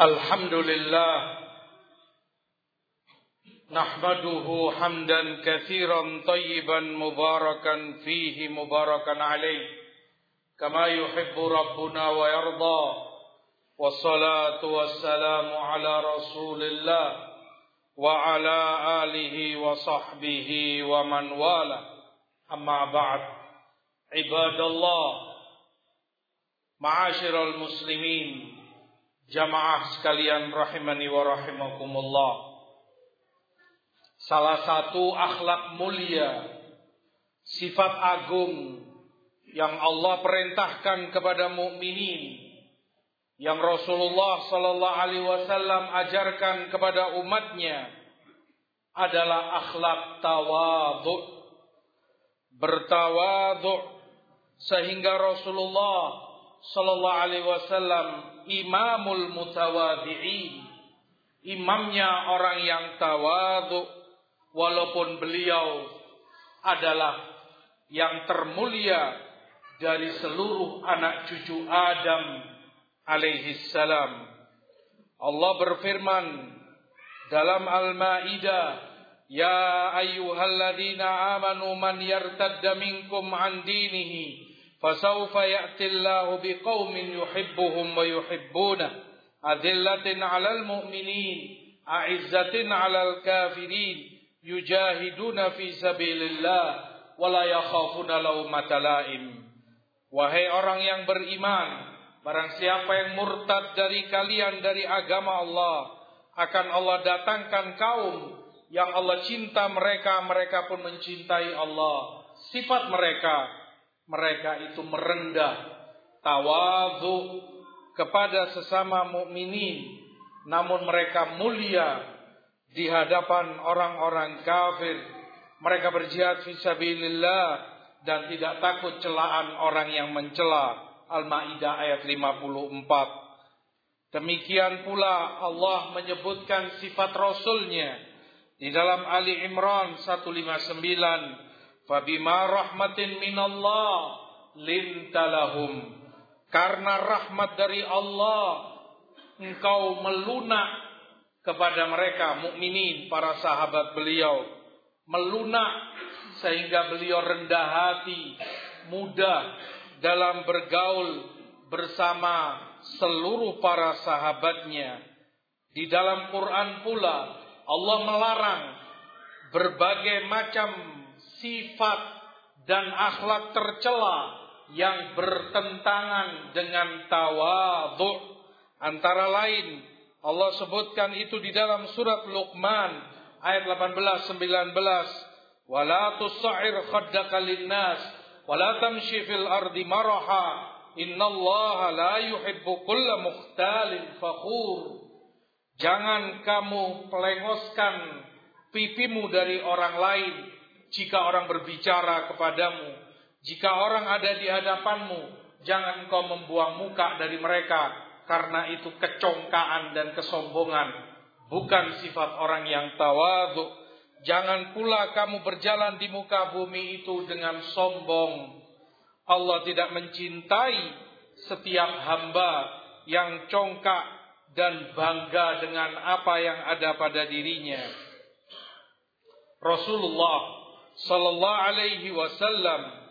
الحمد لله نحمده حمدا كثيرا طيبا مباركا فيه مباركا عليه كما يحب ربنا ويرضى والصلاة والسلام على رسول الله وعلى آله وصحبه ومن والاه. أما بعد عباد الله معاشر المسلمين Jamaah sekalian rahimani wa rahimakumullah. Salah satu akhlak mulia, sifat agung yang Allah perintahkan kepada mukminin yang Rasulullah sallallahu alaihi wasallam ajarkan kepada umatnya adalah akhlak tawadhu. Bertawadhu sehingga Rasulullah sallallahu alaihi wasallam imamul mutawadhi'in. Imamnya orang yang tawadhu walaupun beliau adalah yang termulia dari seluruh anak cucu Adam alaihi salam. Allah berfirman dalam Al-Maidah, "Ya ayyuhalladzina amanu man yartadda minkum an dinihi" فسوف يأتي الله بقوم يحبهم ويحبونه أذلة على المؤمنين أعزة على الكافرين يجاهدون في سبيل الله ولا يخافون لومة لائم Wahai orang yang beriman, barang siapa yang murtad dari kalian dari agama Allah, akan Allah datangkan kaum yang Allah cinta mereka, mereka pun mencintai Allah. Sifat mereka mereka itu merendah tawadhu kepada sesama mukminin. Namun mereka mulia di hadapan orang-orang kafir. Mereka berjihad fisabilillah dan tidak takut celaan orang yang mencela. Al-Maidah ayat 54 Demikian pula Allah menyebutkan sifat Rasulnya. Di dalam Ali Imran 159 Fabima rahmatin minallah lintalahum. Karena rahmat dari Allah engkau melunak kepada mereka mukminin para sahabat beliau melunak sehingga beliau rendah hati mudah dalam bergaul bersama seluruh para sahabatnya di dalam Quran pula Allah melarang berbagai macam sifat dan akhlak tercela yang bertentangan dengan tawadhu. Antara lain Allah sebutkan itu di dalam surat Luqman ayat 18 19. Wala tusa'ir khaddaka linnas wala tamshi fil ardi maraha innallaha la yuhibbu kulla mukhtalin fakhur. Jangan kamu pelengoskan pipimu dari orang lain jika orang berbicara kepadamu, jika orang ada di hadapanmu, jangan engkau membuang muka dari mereka karena itu kecongkaan dan kesombongan, bukan sifat orang yang tawadhu. Jangan pula kamu berjalan di muka bumi itu dengan sombong. Allah tidak mencintai setiap hamba yang congkak dan bangga dengan apa yang ada pada dirinya. Rasulullah sallallahu alaihi wasallam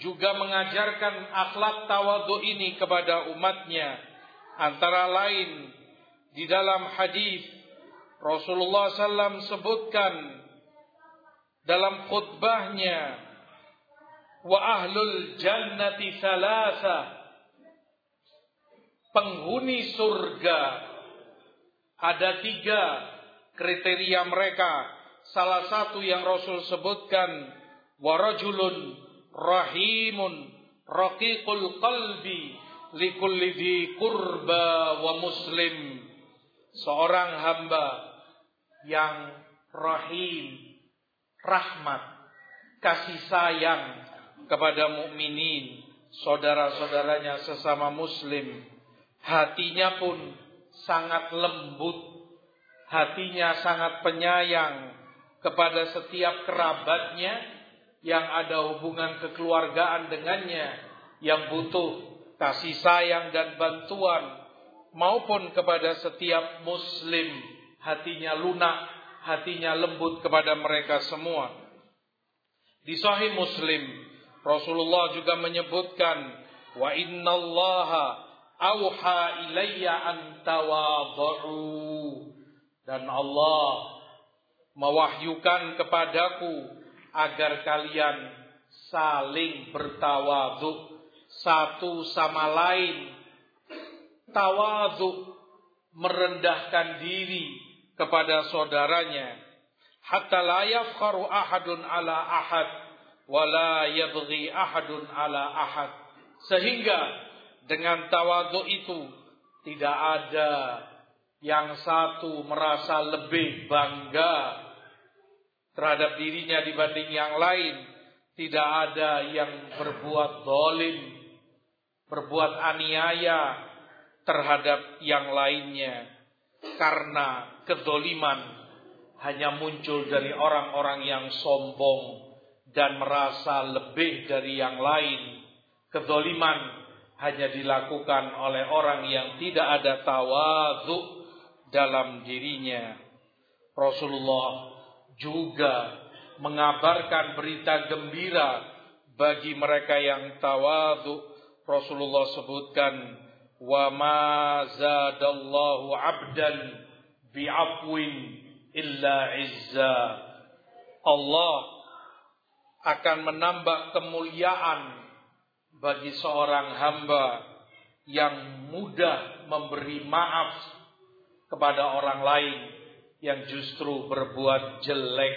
juga mengajarkan akhlak tawadhu ini kepada umatnya. Antara lain di dalam hadis Rasulullah sallam sebutkan dalam khutbahnya wa ahlul jannati salasa penghuni surga. Ada tiga kriteria mereka salah satu yang Rasul sebutkan warajulun rahimun raqiqul qalbi likulli dhi qurba wa muslim. Seorang hamba yang rahim rahmat kasih sayang kepada mukminin saudara-saudaranya sesama muslim. Hatinya pun sangat lembut hatinya sangat penyayang kepada setiap kerabatnya yang ada hubungan kekeluargaan dengannya yang butuh kasih sayang dan bantuan maupun kepada setiap muslim hatinya lunak, hatinya lembut kepada mereka semua. Di sahih Muslim Rasulullah juga menyebutkan wa innallaha auha ilayya an dan Allah mewahyukan kepadaku agar kalian saling bertawadhu. Satu sama lain. Tawadhu merendahkan diri kepada saudaranya. Hatta la yafkharu ahadun ala ahad wa la yabghi ahadun ala ahad. Sehingga dengan tawadhu itu tidak ada yang satu merasa lebih bangga terhadap dirinya dibanding yang lain tidak ada yang berbuat dolim berbuat aniaya terhadap yang lainnya karena kedoliman hanya muncul dari orang-orang yang sombong dan merasa lebih dari yang lain. Kedoliman hanya dilakukan oleh orang yang tidak ada tawadhu dalam dirinya. Rasulullah juga mengabarkan berita gembira bagi mereka yang tawadhu. Rasulullah sebutkan wa ma zadallahu 'abdan bi'afwin illa 'izza Allah akan menambah kemuliaan bagi seorang hamba yang mudah memberi maaf kepada orang lain yang justru berbuat jelek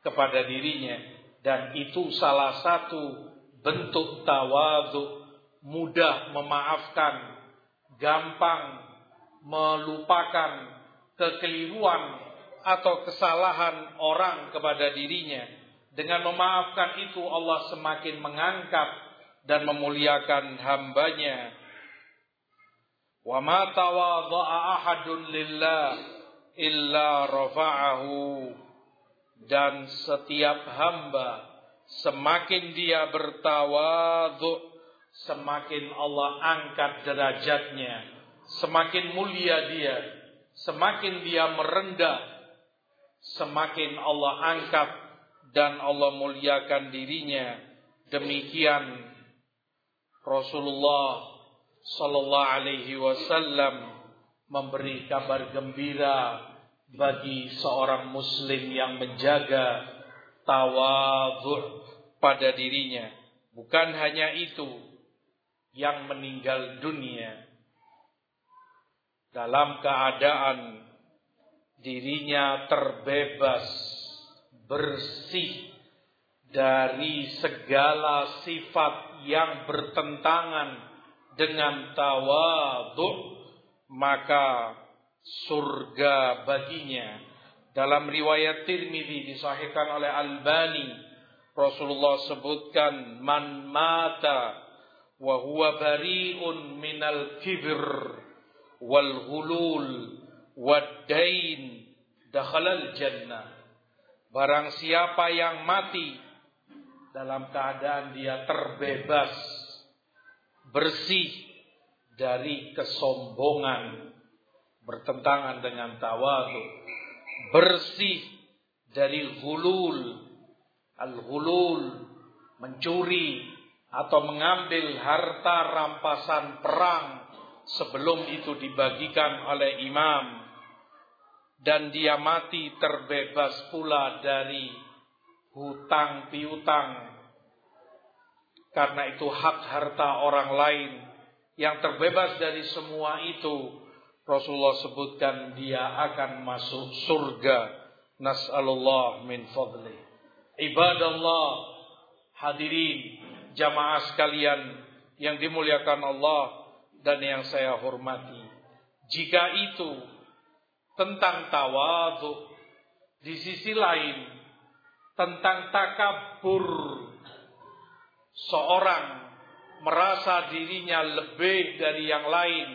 kepada dirinya dan itu salah satu bentuk tawadhu mudah memaafkan, gampang melupakan kekeliruan atau kesalahan orang kepada dirinya. Dengan memaafkan itu Allah semakin mengangkat dan memuliakan hambanya. Wa ma tawadha'a ahadun lillah illa rafa'ahu dan setiap hamba semakin dia bertawadhu semakin Allah angkat derajatnya, semakin mulia dia, semakin dia merendah, semakin Allah angkat dan Allah muliakan dirinya. Demikian Rasulullah sallallahu alaihi wasallam memberi kabar gembira bagi seorang muslim yang menjaga tawadhu pada dirinya. Bukan hanya itu, yang meninggal dunia dalam keadaan dirinya terbebas bersih dari segala sifat yang bertentangan dengan tawadhu maka surga baginya. Dalam riwayat Tirmidzi disahihkan oleh Albani Rasulullah sebutkan man mata wa huwa bari'un minal kibr wal ghulul wad dain dakhalal jannah. Barang siapa yang mati dalam keadaan dia terbebas bersih dari kesombongan bertentangan dengan tawadhu bersih dari hulul. Al-hulul mencuri atau mengambil harta rampasan perang sebelum itu dibagikan oleh imam. Dan dia mati terbebas pula dari hutang piutang. Karena itu hak harta orang lain yang terbebas dari semua itu Rasulullah sebutkan dia akan masuk surga nas'alullah min fadli ibadallah hadirin jamaah sekalian yang dimuliakan Allah dan yang saya hormati. Jika itu tentang tawadhu, di sisi lain tentang takabur seorang merasa dirinya lebih dari yang lain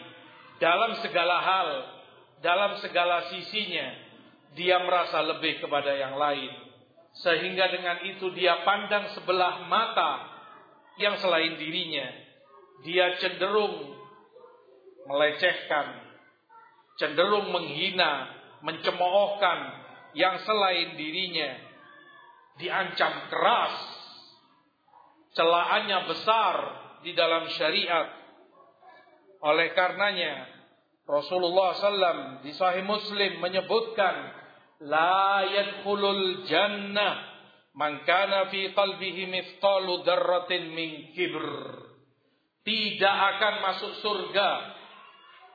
dalam segala hal, dalam segala sisinya, dia merasa lebih kepada yang lain. Sehingga dengan itu dia pandang sebelah mata yang selain dirinya. Dia cenderung melecehkan, cenderung menghina, mencemoohkan yang selain dirinya, diancam keras, celaannya besar di dalam syariat. Oleh karenanya, Rasulullah SAW di Sahih Muslim menyebutkan, La yadkhulul jannah man kana fi qalbihi mithqalu darratin min kibr. Tidak akan masuk surga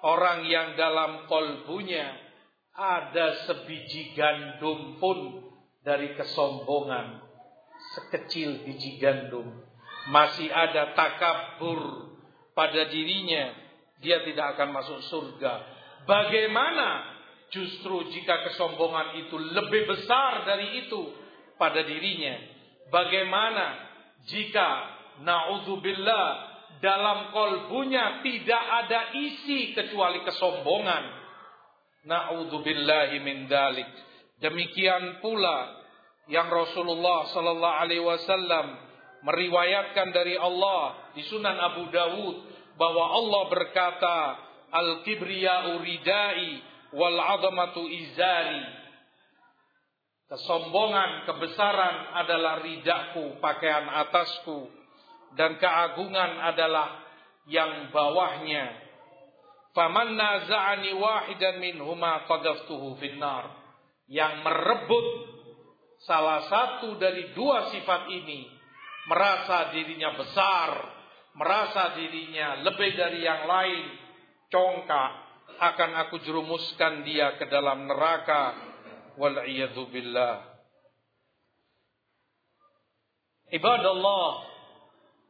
orang yang dalam kolbunya ada sebiji gandum pun dari kesombongan. Sekecil biji gandum. Masih ada takabur pada dirinya. Dia tidak akan masuk surga. Bagaimana justru jika kesombongan itu lebih besar dari itu pada dirinya? Bagaimana jika naudzubillah dalam kolbunya tidak ada isi kecuali kesombongan? Naudzubillahi min dalik. Demikian pula yang Rasulullah sallallahu alaihi wasallam meriwayatkan dari Allah di Sunan Abu Dawud bahwa Allah berkata al-kibriya'u ridai wal 'azamatu izari kesombongan kebesaran adalah ridaku pakaian atasku dan keagungan adalah yang bawahnya. Faman naza'ani wahidan minhuma qadaftuhu finnar. Yang merebut salah satu dari dua sifat ini merasa dirinya besar, merasa dirinya lebih dari yang lain, congkak, akan aku jerumuskan dia ke dalam neraka. Wal billah. Ibadallah,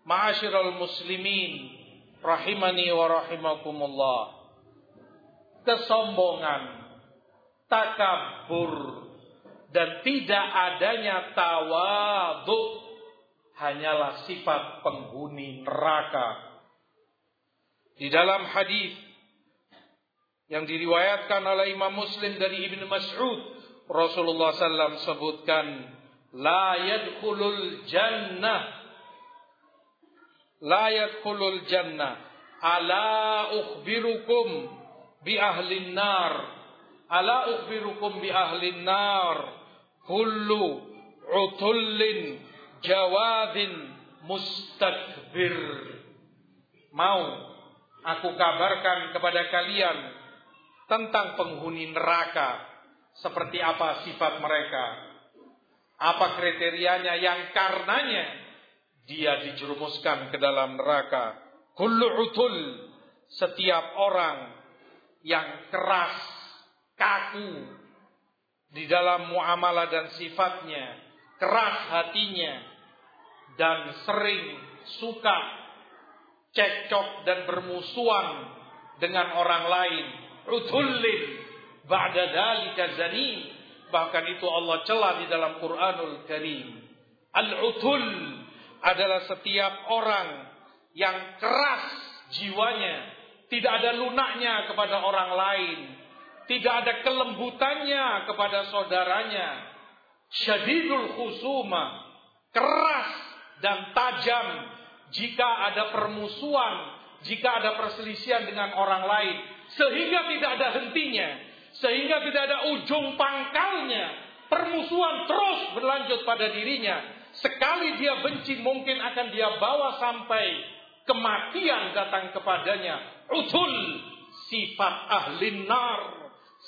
ma'asyiral muslimin, rahimani wa rahimakumullah. Kesombongan takabur dan tidak adanya tawadhu hanyalah sifat penghuni neraka. Di dalam hadis yang diriwayatkan oleh Imam Muslim dari Ibnu Mas'ud, Rasulullah SAW sebutkan, La yadkhulul jannah, La yadkhulul jannah, Ala ukhbirukum bi ahlin nar, Ala ukhbirukum bi ahlin nar. Kullu utullin jawadin mustakbir. Mau aku kabarkan kepada kalian tentang penghuni neraka seperti apa sifat mereka. Apa kriterianya yang karenanya dia dijerumuskan ke dalam neraka. Kullu utul setiap orang yang keras kaku di dalam muamalah dan sifatnya, keras hatinya, dan sering suka cekcok dan bermusuhan dengan orang lain. Utullin ba'da dalika zanim. Bahkan itu Allah celah di dalam Quranul Karim. Al-utul adalah setiap orang yang keras jiwanya, tidak ada lunaknya kepada orang lain, tidak ada kelembutannya kepada saudaranya. Syadidul khusuma, keras dan tajam jika ada permusuhan, jika ada perselisihan dengan orang lain, sehingga tidak ada hentinya, sehingga tidak ada ujung pangkalnya, permusuhan terus berlanjut pada dirinya. Sekali dia benci mungkin akan dia bawa sampai kematian datang kepadanya. Utul sifat ahli nar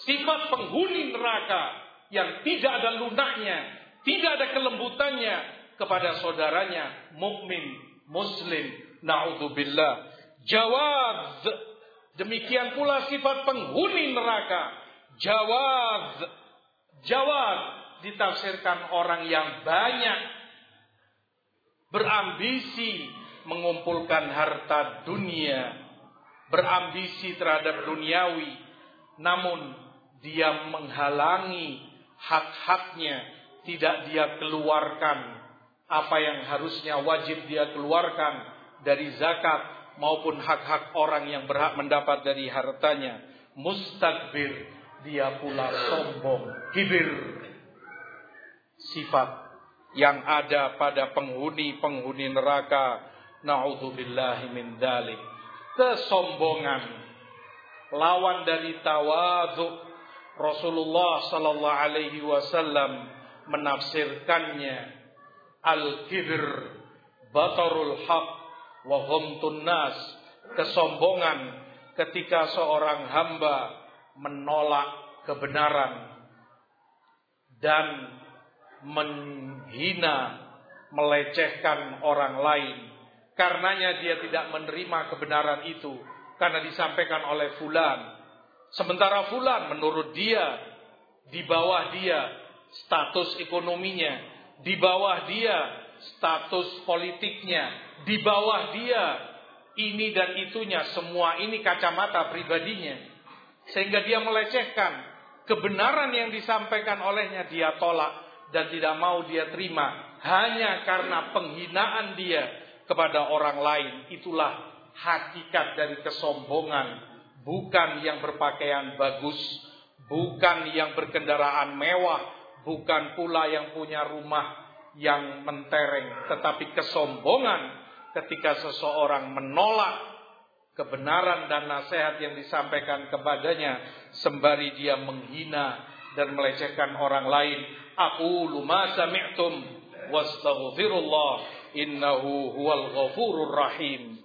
sifat penghuni neraka yang tidak ada lunaknya, tidak ada kelembutannya kepada saudaranya mukmin muslim. Naudzubillah. Jawab demikian pula sifat penghuni neraka. Jawab jawab ditafsirkan orang yang banyak berambisi mengumpulkan harta dunia, berambisi terhadap duniawi, namun dia menghalangi hak-haknya, tidak dia keluarkan apa yang harusnya wajib dia keluarkan dari zakat maupun hak-hak orang yang berhak mendapat dari hartanya. Mustakbir, dia pula sombong, kibir. Sifat yang ada pada penghuni-penghuni neraka. Na'udzubillahi min dalik. Kesombongan lawan dari tawadhu. Rasulullah sallallahu alaihi wasallam menafsirkannya al-kibr batarul haq wa ghamtun nas. Kesombongan ketika seorang hamba menolak kebenaran dan menghina melecehkan orang lain. Karenanya dia tidak menerima kebenaran itu karena disampaikan oleh fulan. Sementara fulan menurut dia di bawah dia status ekonominya di bawah dia status politiknya. Di bawah dia ini dan itunya. Semua ini kacamata pribadinya. Sehingga dia melecehkan kebenaran yang disampaikan olehnya dia tolak dan tidak mau dia terima. Hanya karena penghinaan dia kepada orang lain. Itulah hakikat dari kesombongan. Bukan yang berpakaian bagus. Bukan yang berkendaraan mewah bukan pula yang punya rumah yang mentereng tetapi kesombongan ketika seseorang menolak kebenaran dan nasihat yang disampaikan kepadanya sembari dia menghina dan melecehkan orang lain. Aku luma sami'tum wastaghfirullah innahu huwal ghafurur rahim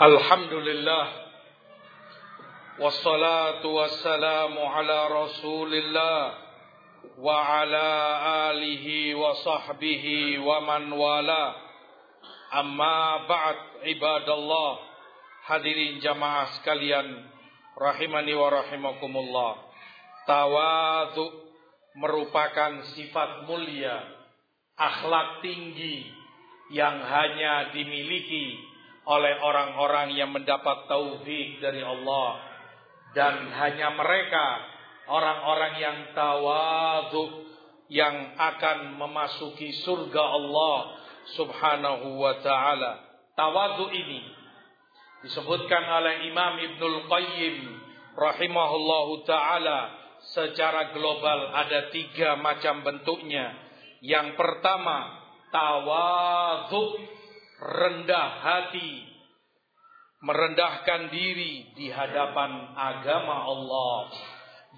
Alhamdulillah. Wassalatu wassalamu ala rasulillah Wa ala alihi wa sahbihi wa man wala. Amma ba'd ibadallah. Hadirin jamaah sekalian Rahimani wa rahimakumullah. Tawadhu merupakan sifat mulia Akhlak tinggi Yang hanya dimiliki oleh orang-orang yang mendapat taufik dari Allah dan hanya mereka orang-orang yang tawadhu yang akan memasuki surga Allah Subhanahu wa taala. Tawadhu ini disebutkan oleh Imam Ibnul Qayyim rahimahullahu taala secara global ada tiga macam bentuknya. Yang pertama tawadhu rendah hati, merendahkan diri di hadapan agama Allah,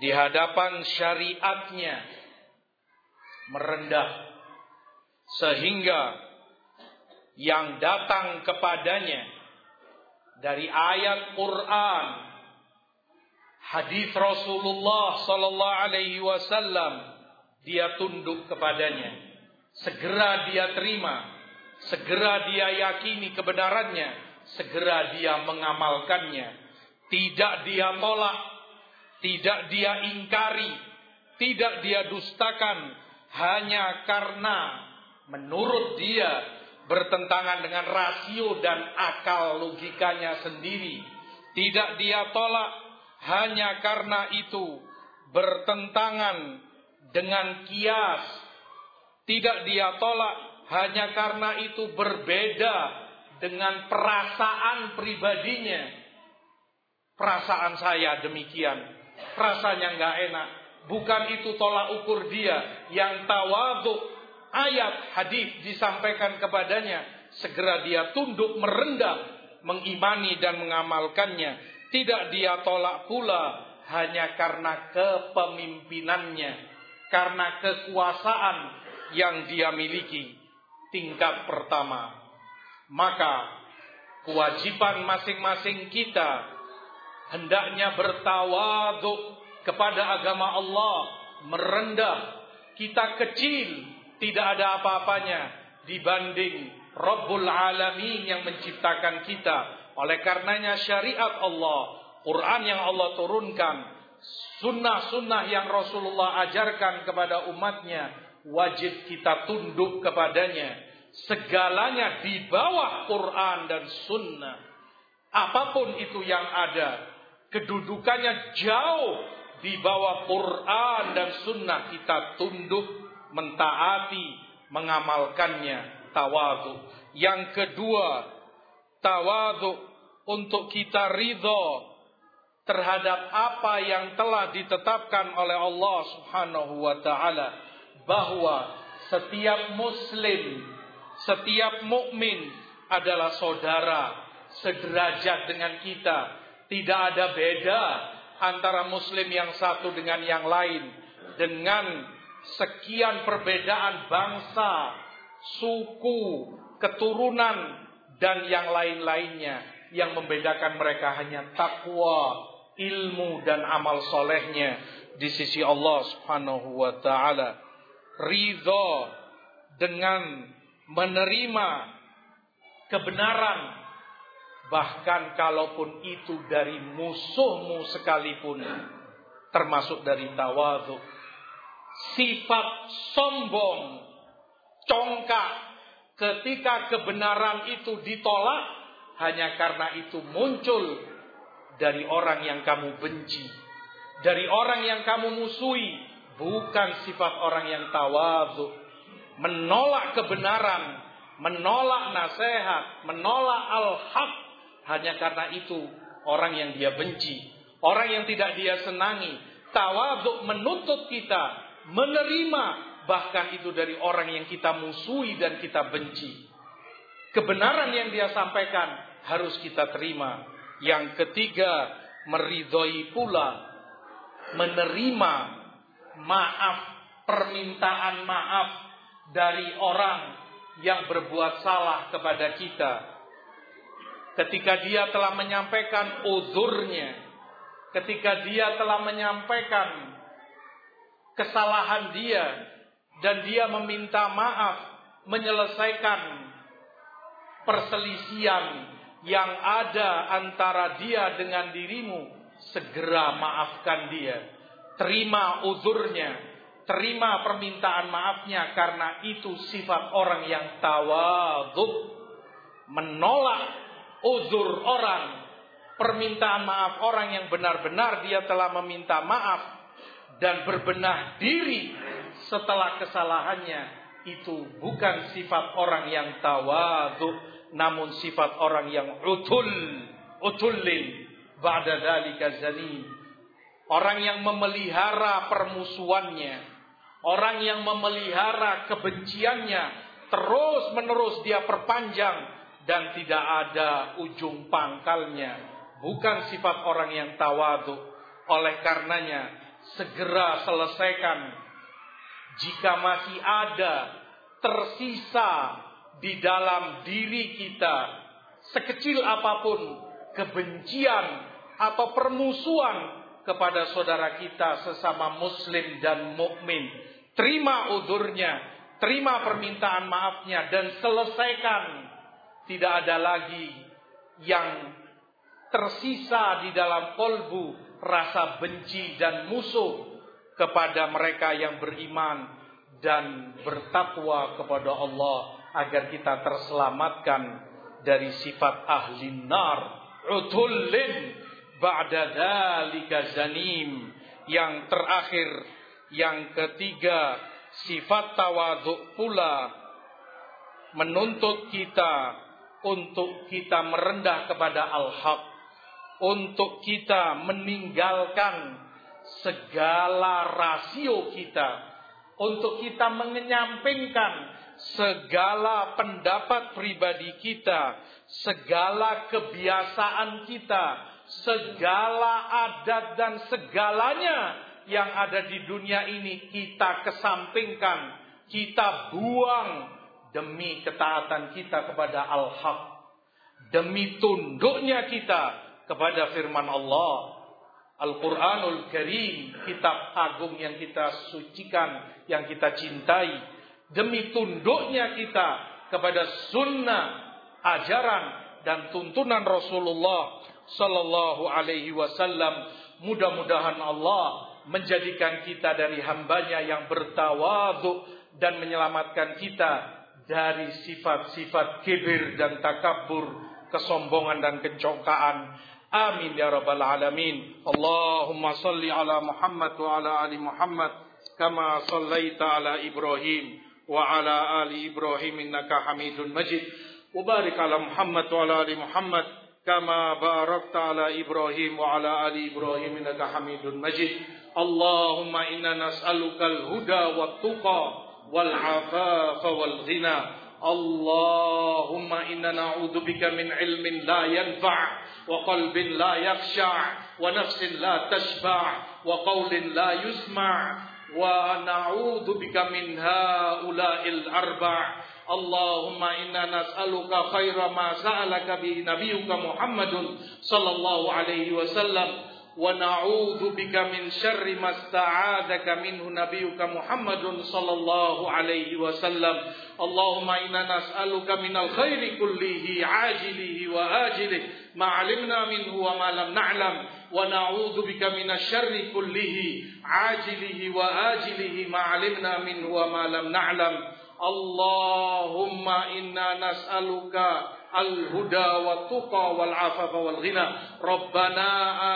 di hadapan syariatnya, merendah sehingga yang datang kepadanya dari ayat Quran, hadis Rasulullah sallallahu alaihi wasallam dia tunduk kepadanya, segera dia terima Segera dia yakini kebenarannya, segera dia mengamalkannya. Tidak dia tolak, tidak dia ingkari, tidak dia dustakan hanya karena menurut dia bertentangan dengan rasio dan akal logikanya sendiri. Tidak dia tolak hanya karena itu bertentangan dengan kias. Tidak dia tolak hanya karena itu berbeda dengan perasaan pribadinya. Perasaan saya demikian. Rasanya nggak enak. Bukan itu tolak ukur dia. Yang tawaduk ayat hadis disampaikan kepadanya. Segera dia tunduk merendah. Mengimani dan mengamalkannya. Tidak dia tolak pula hanya karena kepemimpinannya. Karena kekuasaan yang dia miliki tingkat pertama. Maka kewajiban masing-masing kita hendaknya bertawaduk kepada agama Allah, merendah. Kita kecil, tidak ada apa-apanya dibanding Rabbul Alamin yang menciptakan kita. Oleh karenanya syariat Allah, Quran yang Allah turunkan, sunnah-sunnah yang Rasulullah ajarkan kepada umatnya, wajib kita tunduk kepadanya. Segalanya di bawah Quran dan Sunnah. Apa pun itu yang ada, kedudukannya jauh di bawah Quran dan Sunnah kita tunduk, mentaati, mengamalkannya. Tawadu. Yang kedua, tawadu untuk kita ridho terhadap apa yang telah ditetapkan oleh Allah Subhanahu wa taala bahwa setiap muslim, setiap mukmin adalah saudara sederajat dengan kita. Tidak ada beda antara muslim yang satu dengan yang lain dengan sekian perbedaan bangsa, suku, keturunan dan yang lain-lainnya yang membedakan mereka hanya takwa, ilmu dan amal solehnya di sisi Allah Subhanahu wa taala. Ridho dengan menerima kebenaran. Bahkan kalaupun itu dari musuhmu sekalipun termasuk dari tawadhu sifat sombong congkak. Ketika kebenaran itu ditolak hanya karena itu muncul dari orang yang kamu benci, dari orang yang kamu musuhi, bukan sifat orang yang tawadhu, menolak kebenaran, menolak nasihat, menolak al-haq hanya karena itu orang yang dia benci, orang yang tidak dia senangi. Tawadhu menuntut kita menerima bahkan itu dari orang yang kita musuhi dan kita benci. Kebenaran yang dia sampaikan harus kita terima. Yang ketiga, meridhoi pula menerima maaf, permintaan maaf dari orang yang berbuat salah kepada kita. Ketika dia telah menyampaikan uzurnya, ketika dia telah menyampaikan kesalahan dia dan dia meminta maaf, menyelesaikan perselisihan yang ada antara dia dengan dirimu, segera maafkan dia. Terima uzurnya, terima permintaan maafnya karena itu sifat orang yang tawadhu. Menolak uzur orang, permintaan maaf orang yang benar-benar dia telah meminta maaf dan berbenah diri setelah kesalahannya itu bukan sifat orang yang tawadhu namun sifat orang yang utul utullin ba'da dzalika zalim orang yang memelihara permusuhannya. Orang yang memelihara kebenciannya. Terus menerus dia perpanjang. Dan tidak ada ujung pangkalnya. Bukan sifat orang yang tawadu. Oleh karenanya segera selesaikan. Jika masih ada tersisa di dalam diri kita sekecil apa pun kebencian atau permusuhan kepada saudara kita sesama muslim dan mukmin. Terima udurnya terima permintaan maafnya dan selesaikan. Tidak ada lagi yang tersisa di dalam kolbu rasa benci dan musuh kepada mereka yang beriman dan bertakwa kepada Allah agar kita terselamatkan dari sifat ahli nar utullin ba'da dzalika zanim yang terakhir yang ketiga sifat tawadhu pula menuntut kita untuk kita merendah kepada al-haq untuk kita meninggalkan segala rasio kita untuk kita menyampingkan segala pendapat pribadi kita, segala kebiasaan kita, segala adat dan segalanya yang ada di dunia ini kita kesampingkan, kita buang demi ketaatan kita kepada Al-Haq, demi tunduknya kita kepada firman Allah. Al-Quranul Karim, kitab agung yang kita sucikan, yang kita cintai, demi tunduknya kita kepada sunnah, ajaran dan tuntunan Rasulullah sallallahu alaihi wasallam mudah-mudahan Allah menjadikan kita dari hambanya yang bertawadhu dan menyelamatkan kita dari sifat-sifat kibir dan takabur kesombongan dan kecongkaan amin ya rabbal alamin. Allahumma salli ala Muhammad wa ala ali Muhammad kama sallaita ala Ibrahim wa ala ali Ibrahim innaka Hamidun Majid. Wa barik ala Muhammad wa ala ali Muhammad. كما باركت على إبراهيم وعلى آل إبراهيم إنك حميد مجيد. اللهم إنا نسألك الهدى والتقى والعفاف والغنى. اللهم إنا نعوذ بك من علم لا ينفع وقلب لا يخشع ونفس لا تشبع وقول لا يسمع. ونعوذ بك من هؤلاء الأربع. اللهم إنا نسألك خير ما سألك به نبيك محمد صلى الله عليه وسلم ونعوذ بك من شر ما استعاذك منه نبيك محمد صلى الله عليه وسلم اللهم إنا نسألك من الخير كله عاجله وآجله ما علمنا منه وما لم نعلم ونعوذ بك من الشر كله عاجله وآجله ما علمنا منه وما لم نعلم اللهم إنا نسألك الهدى والتقى والعفاف والغنى ربنا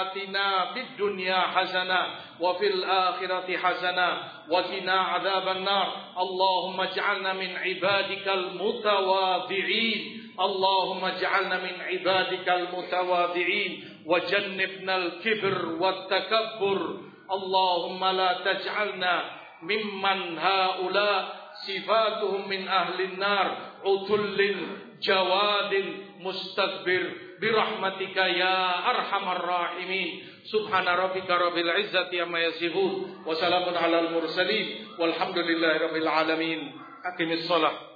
آتنا في الدنيا حسنة وفي الآخرة حسنة وقنا عذاب النار اللهم اجعلنا من عبادك المتواضعين اللهم اجعلنا من عبادك المتواضعين وجنبنا الكبر والتكبر اللهم لا تجعلنا ممن هؤلاء صفاتهم من أهل النار. عتل جواد مستكبر. برحمتك يا أرحم الراحمين. سبحان ربك رب العزة عما يصفون. وسلام على المرسلين. والحمد لله رب العالمين. أقم الصلاة.